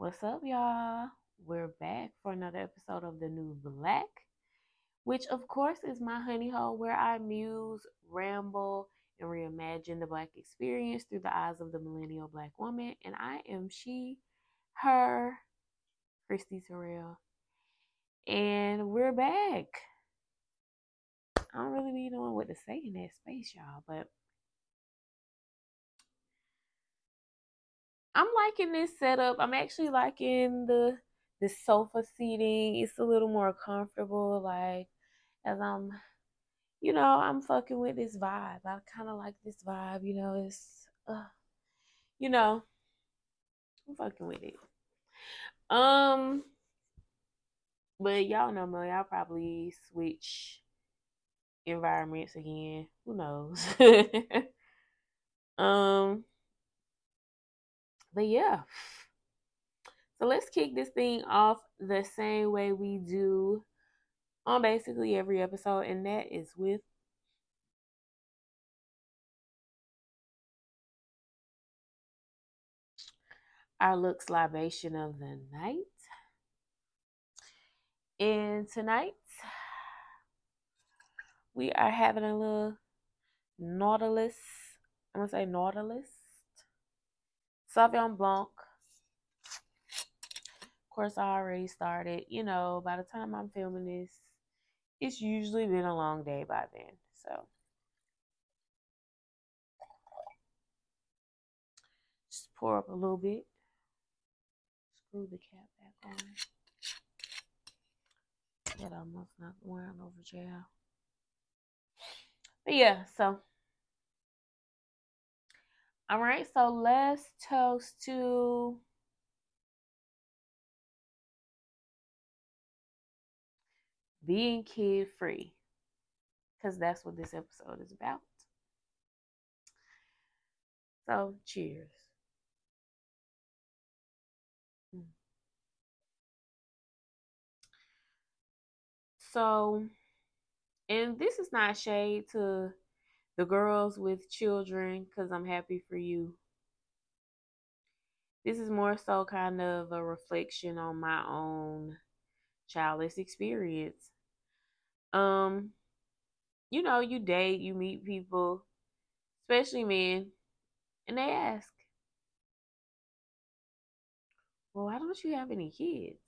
What's up, y'all? We're back for another episode of The Noux Black, which, of course, is my honey hole where I muse, ramble, and reimagine the Black experience through the eyes of the millennial Black woman. And I am she, her, Cristi Terrell. And we're back. I don't really be knowing what to say in that space, y'all, but I'm liking this setup. I'm actually liking the the sofa seating. It's a little more comfortable, like as I'm, you know, I'm fucking with this vibe. I kind of like this vibe. You know, it's, uh, you know, I'm fucking with it. Um, but y'all know me. Y'all probably switch environments again. Who knows? um, but yeah. So let's kick this thing off the same way we do on basically every episode, and that is with our looks libation of the night. And tonight, we are having a little Nautilus. I'm gonna say Nautilus. Sauvignon Blanc. Of course, I already started. You know, by the time I'm filming this, it's usually been a long day by then. So, just pour up a little bit. Screw the cap back on. That almost knocked wine over jail. But yeah, so all right, so let's toast to being kid free because that's what this episode is about. So, cheers. Hmm. So, and this is not shade to the girls with children because I'm happy for you. This is more so kind of a reflection on my own childless experience. Um, you know, you date, you meet people, especially men, and they ask, Well, why don't you have any kids?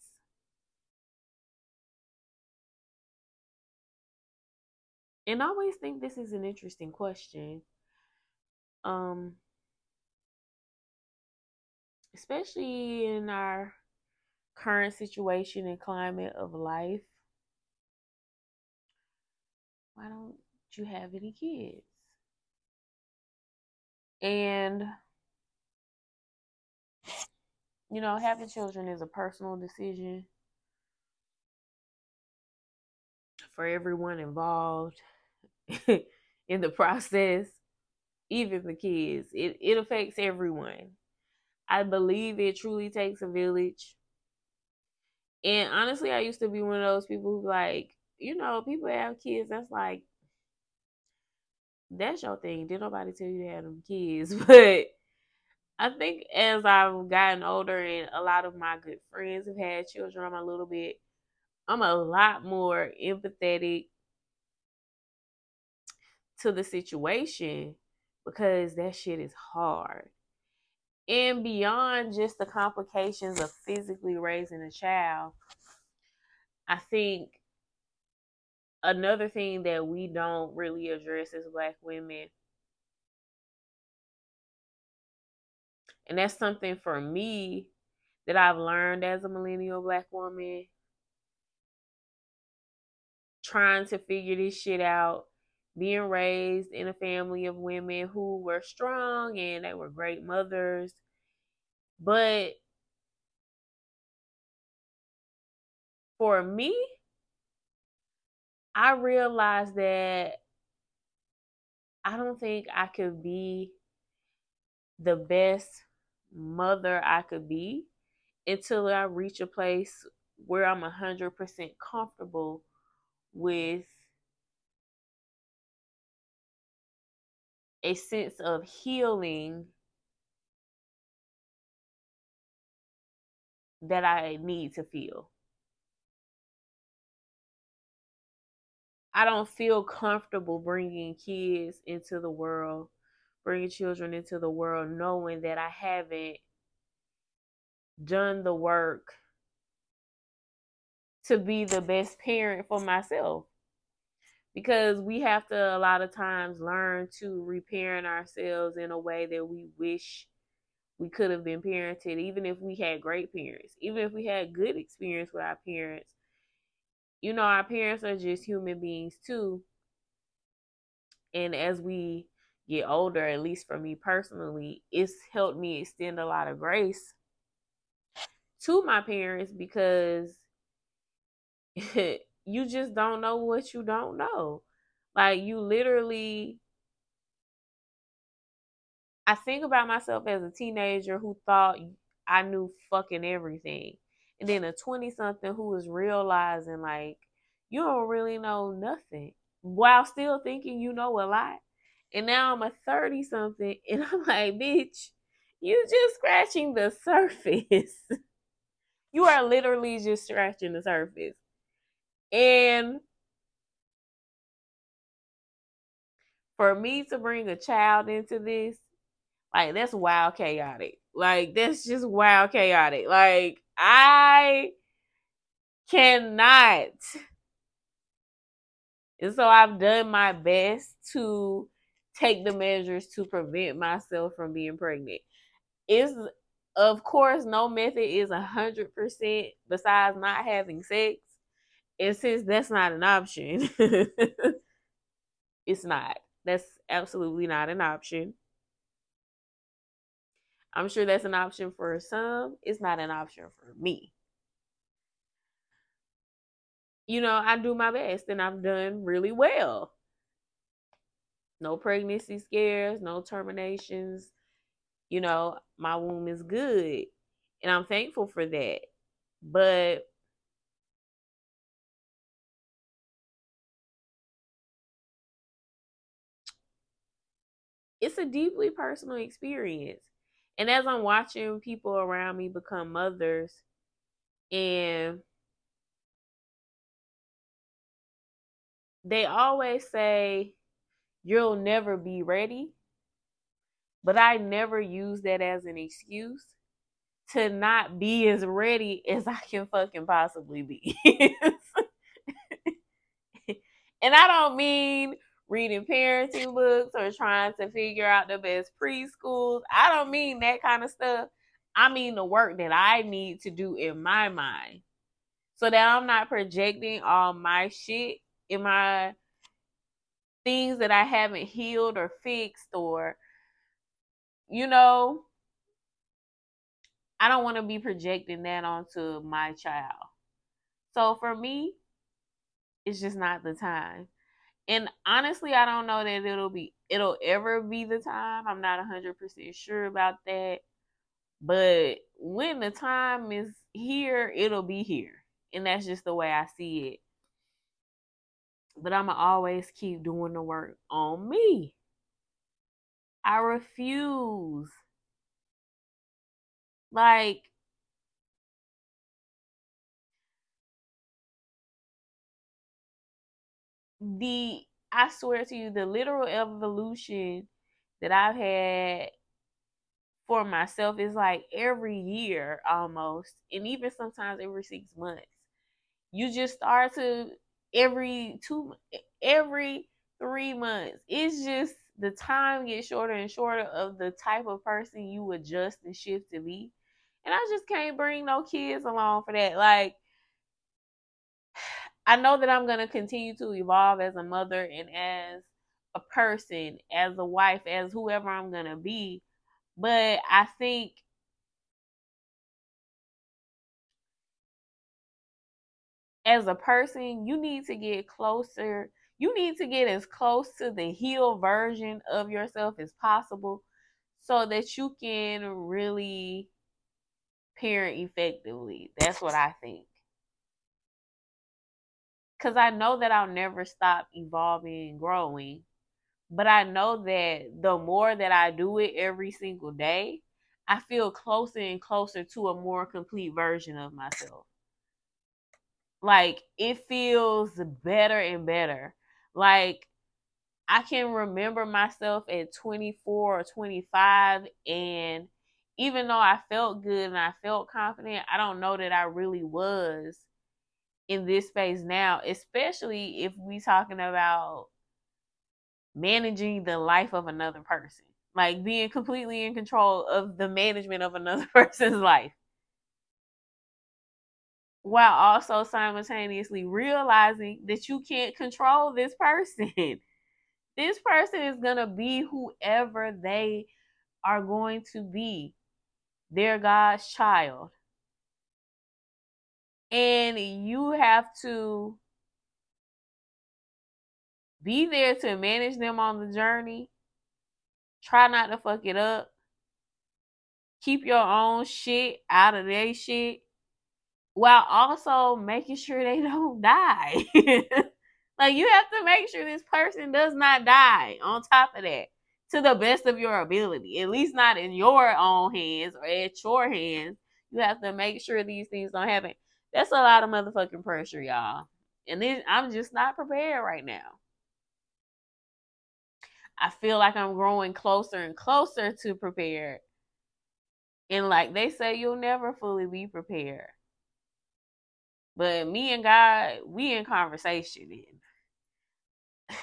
And I always think this is an interesting question. Um, especially in our current situation and climate of life. Why don't you have any kids? And you know, having children is a personal decision for everyone involved in the process, even the kids. It it affects everyone. I believe it truly takes a village. And honestly, I used to be one of those people who like, you know, people have kids. That's like, that's your thing. Did nobody tell you to have them kids? But I think as I've gotten older and a lot of my good friends have had children, I'm a little bit, I'm a lot more empathetic to the situation because that shit is hard. And beyond just the complications of physically raising a child, I think another thing that we don't really address as black women And that's something for me that I've learned as a millennial black woman. Trying to figure this shit out, being raised in a family of women who were strong and they were great mothers. But for me, I realized that I don't think I could be the best mother I could be until I reach a place where I'm 100% comfortable with a sense of healing that I need to feel. I don't feel comfortable bringing kids into the world, bringing children into the world, knowing that I haven't done the work to be the best parent for myself. Because we have to, a lot of times, learn to reparent ourselves in a way that we wish we could have been parented, even if we had great parents, even if we had good experience with our parents you know, our parents are just human beings too. And as we get older, at least for me personally, it's helped me extend a lot of grace to my parents because you just don't know what you don't know. Like, you literally. I think about myself as a teenager who thought I knew fucking everything and then a 20 something who is realizing like you don't really know nothing while still thinking you know a lot. And now I'm a 30 something and I'm like, bitch, you just scratching the surface. you are literally just scratching the surface. And for me to bring a child into this, like that's wild chaotic. Like that's just wild chaotic. Like I cannot. And so I've done my best to take the measures to prevent myself from being pregnant. Is of course no method is a hundred percent besides not having sex. And since that's not an option, it's not. That's absolutely not an option. I'm sure that's an option for some. It's not an option for me. You know, I do my best and I've done really well. No pregnancy scares, no terminations. You know, my womb is good. And I'm thankful for that. But it's a deeply personal experience. And as I'm watching people around me become mothers and they always say you'll never be ready. But I never use that as an excuse to not be as ready as I can fucking possibly be. and I don't mean reading parenting books or trying to figure out the best preschools. I don't mean that kind of stuff. I mean the work that I need to do in my mind so that I'm not projecting all my shit in my things that I haven't healed or fixed or you know I don't want to be projecting that onto my child. So for me, it's just not the time. And honestly, I don't know that it'll be it'll ever be the time. I'm not 100% sure about that. But when the time is here, it'll be here. And that's just the way I see it. But I'm going to always keep doing the work on me. I refuse. Like, the I swear to you, the literal evolution that I've had for myself is like every year almost, and even sometimes every six months. You just start to every two, every three months. It's just the time gets shorter and shorter of the type of person you adjust and shift to be. And I just can't bring no kids along for that. Like, I know that I'm going to continue to evolve as a mother and as a person, as a wife, as whoever I'm going to be. But I think as a person, you need to get closer. You need to get as close to the healed version of yourself as possible so that you can really parent effectively. That's what I think because I know that I'll never stop evolving and growing. But I know that the more that I do it every single day, I feel closer and closer to a more complete version of myself. Like it feels better and better. Like I can remember myself at 24 or 25 and even though I felt good and I felt confident, I don't know that I really was in this space now, especially if we talking about managing the life of another person. Like being completely in control of the management of another person's life. While also simultaneously realizing that you can't control this person. this person is going to be whoever they are going to be. They're God's child. And you have to be there to manage them on the journey. Try not to fuck it up. Keep your own shit out of their shit while also making sure they don't die. like you have to make sure this person does not die on top of that to the best of your ability. At least not in your own hands or at your hands. You have to make sure these things don't happen. That's a lot of motherfucking pressure, y'all. And then I'm just not prepared right now. I feel like I'm growing closer and closer to prepared. And like they say, you'll never fully be prepared. But me and God, we in conversation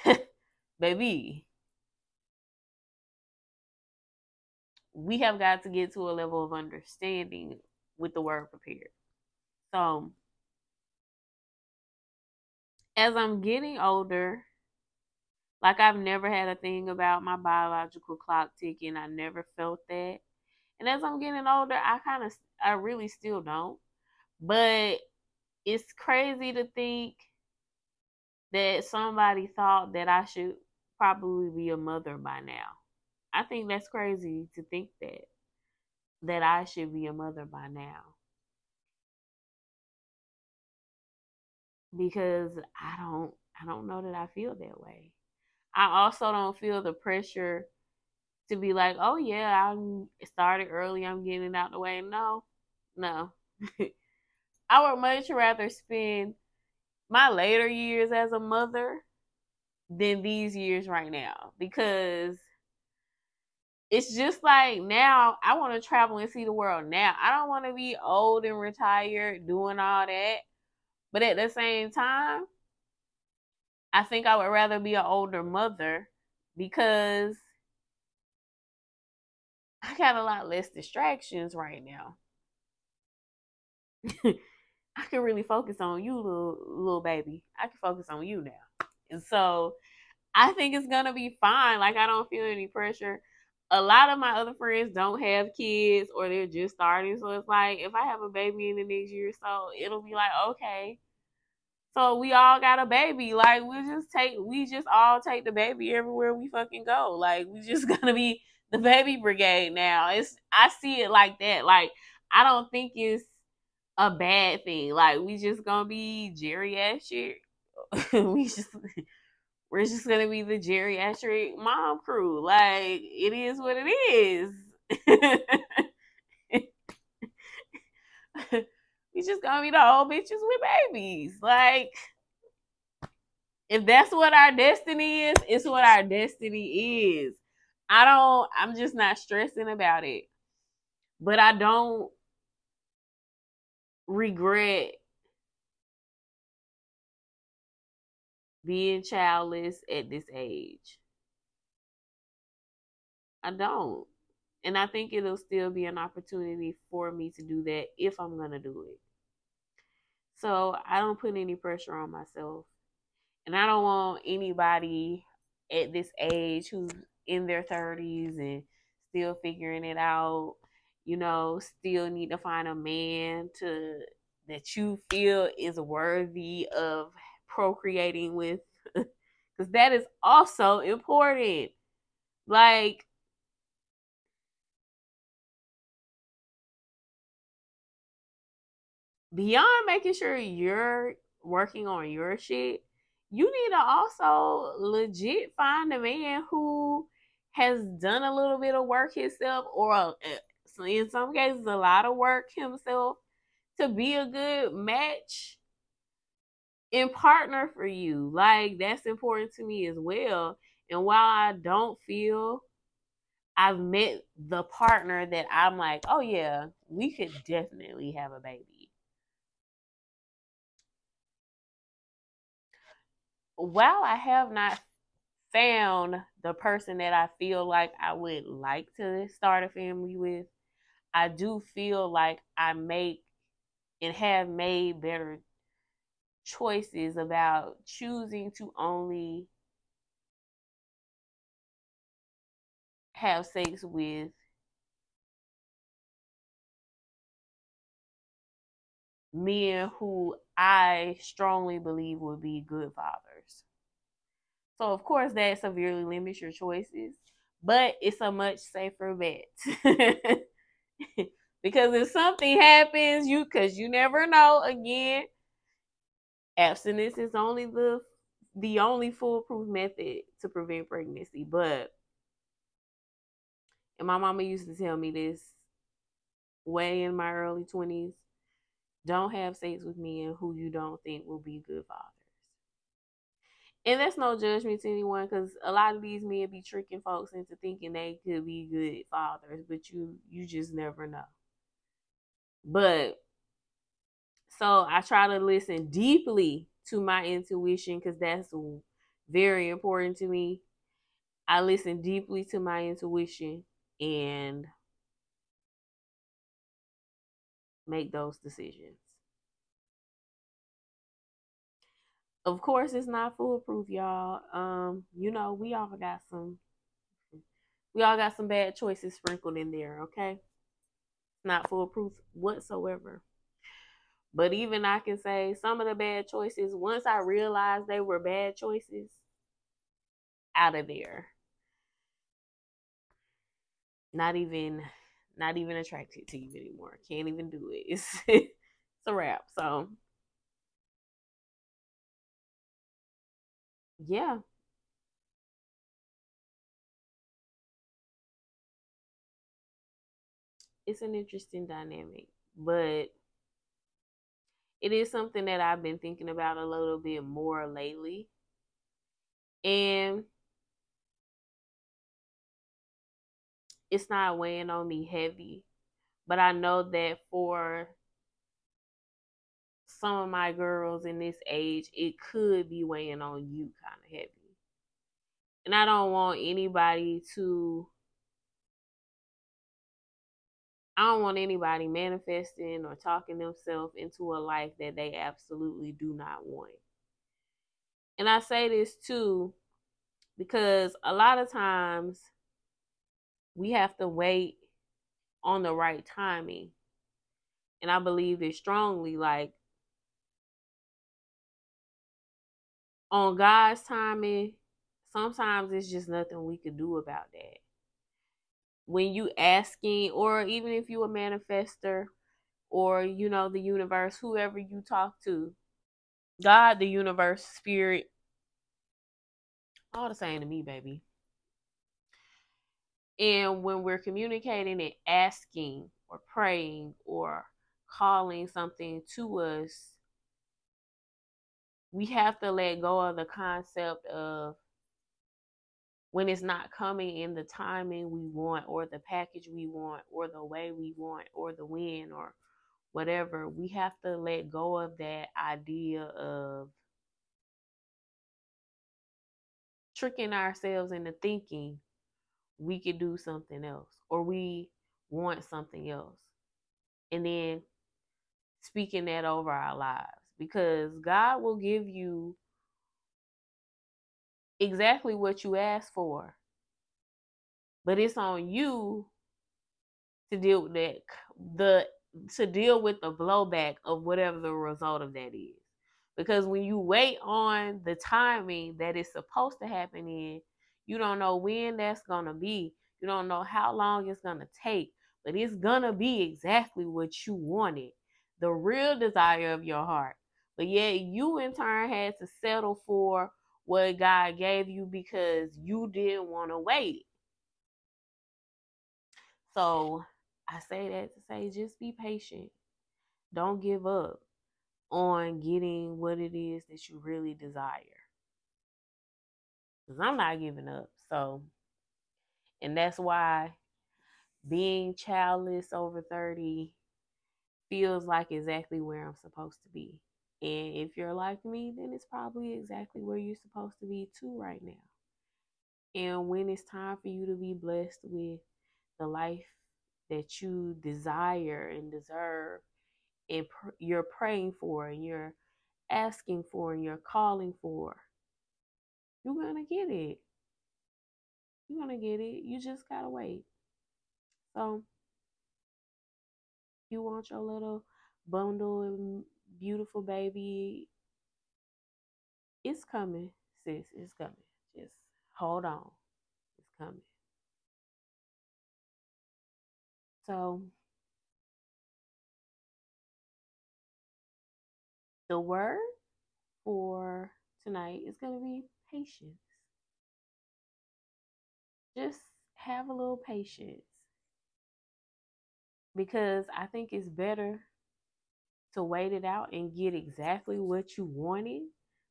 then. Baby. We have got to get to a level of understanding with the word prepared. So as I'm getting older, like I've never had a thing about my biological clock ticking. I never felt that. And as I'm getting older, I kind of I really still don't. But it's crazy to think that somebody thought that I should probably be a mother by now. I think that's crazy to think that that I should be a mother by now. Because I don't I don't know that I feel that way. I also don't feel the pressure to be like, oh yeah, I started early, I'm getting out the way. No, no. I would much rather spend my later years as a mother than these years right now because it's just like now I want to travel and see the world now. I don't want to be old and retired doing all that. But at the same time, I think I would rather be an older mother because I got a lot less distractions right now. I can really focus on you, little little baby. I can focus on you now. And so I think it's gonna be fine. Like I don't feel any pressure. A lot of my other friends don't have kids or they're just starting. So it's like if I have a baby in the next year or so, it'll be like, okay. So we all got a baby. Like we just take we just all take the baby everywhere we fucking go. Like we just gonna be the baby brigade now. It's I see it like that. Like I don't think it's a bad thing. Like we just gonna be geriatric. we just we're just gonna be the geriatric mom crew. Like it is what it is. we just gonna be the old bitches with babies. Like if that's what our destiny is, it's what our destiny is. I don't I'm just not stressing about it. But I don't regret being childless at this age. I don't. And I think it'll still be an opportunity for me to do that if I'm going to do it. So I don't put any pressure on myself. And I don't want anybody at this age who's in their 30s and still figuring it out you know, still need to find a man to that you feel is worthy of procreating with because that is also important. Like beyond making sure you're working on your shit, you need to also legit find a man who has done a little bit of work himself or uh, a, in some cases a lot of work himself to be a good match and partner for you. Like that's important to me as well. And while I don't feel I've met the partner that I'm like, oh yeah, we could definitely have a baby. While I have not found the person that I feel like I would like to start a family with, I do feel like I make and have made better choices about choosing to only have sex with men who I strongly believe would be good fathers. So, of course, that severely limits your choices, but it's a much safer bet. because if something happens, you, because you never know, again, abstinence is only the the only foolproof method to prevent pregnancy. But and my mama used to tell me this way in my early twenties. Don't have sex with men who you don't think will be good fathers. And that's no judgment to anyone because a lot of these men be tricking folks into thinking they could be good fathers, but you you just never know. But so I try to listen deeply to my intuition because that's very important to me. I listen deeply to my intuition and make those decisions. Of course, it's not foolproof, y'all. Um, you know, we all got some we all got some bad choices sprinkled in there, okay? Not foolproof whatsoever. But even I can say some of the bad choices, once I realized they were bad choices, out of there. Not even not even attracted to you anymore. Can't even do it. It's it's a wrap. So yeah. It's an interesting dynamic, but it is something that I've been thinking about a little bit more lately. And it's not weighing on me heavy, but I know that for some of my girls in this age, it could be weighing on you kind of heavy. And I don't want anybody to I don't want anybody manifesting or talking themselves into a life that they absolutely do not want. And I say this too because a lot of times we have to wait on the right timing. And I believe it strongly like on God's timing, sometimes it's just nothing we could do about that when you asking or even if you a manifester or you know the universe whoever you talk to god the universe spirit all the same to me baby and when we're communicating and asking or praying or calling something to us we have to let go of the concept of when it's not coming in the timing we want or the package we want or the way we want or the when or whatever we have to let go of that idea of tricking ourselves into thinking we could do something else or we want something else and then speaking that over our lives because God will give you exactly what you ask for. But it's on you to deal with that the to deal with the blowback of whatever the result of that is. Because when you wait on the timing that is supposed to happen in, you don't know when that's gonna be. You don't know how long it's gonna take, but it's gonna be exactly what you wanted. The real desire of your heart. But yet you in turn had to settle for what God gave you because you didn't want to wait. So I say that to say just be patient. Don't give up on getting what it is that you really desire. Because I'm not giving up. So, and that's why being childless over 30 feels like exactly where I'm supposed to be. And if you're like me, then it's probably exactly where you're supposed to be too right now. And when it's time for you to be blessed with the life that you desire and deserve, and pr- you're praying for, and you're asking for, and you're calling for, you're to get it. You're to get it. You just got to wait. So, you want your little bundle and beautiful baby. It's coming, sis. It's coming. Just hold on. It's coming. So, the word for tonight is going to be patience. Just have a little patience because I think it's better to wait it out and get exactly what you wanted,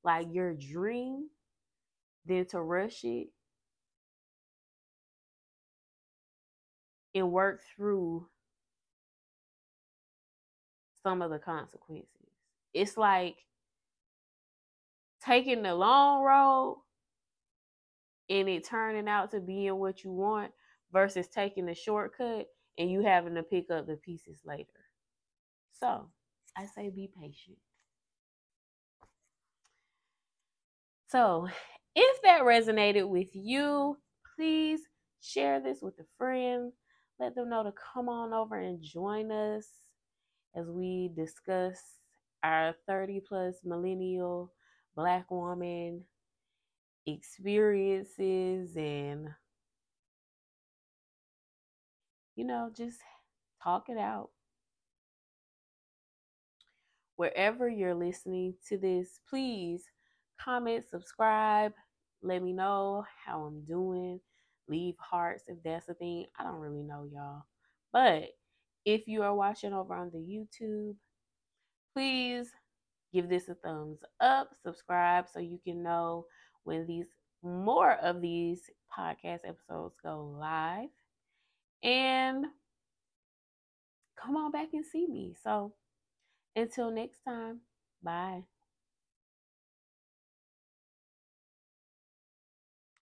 like your dream, than to rush it and work through some of the consequences. It's like taking the long road and it turning out to being what you want versus taking the shortcut and you having to pick up the pieces later. So I say be patient. So if that resonated with you, please share this with a friend. Let them know to come on over and join us as we discuss our 30 plus millennial black woman experiences and you know, just talk it out. Wherever you're listening to this, please comment, subscribe, let me know how I'm doing. Leave hearts if that's a thing. I don't really know, y'all. But if you are watching over on the YouTube, please give this a thumbs up, subscribe so you can know when these more of these podcast episodes go live and come on back and see me. So until next time, bye.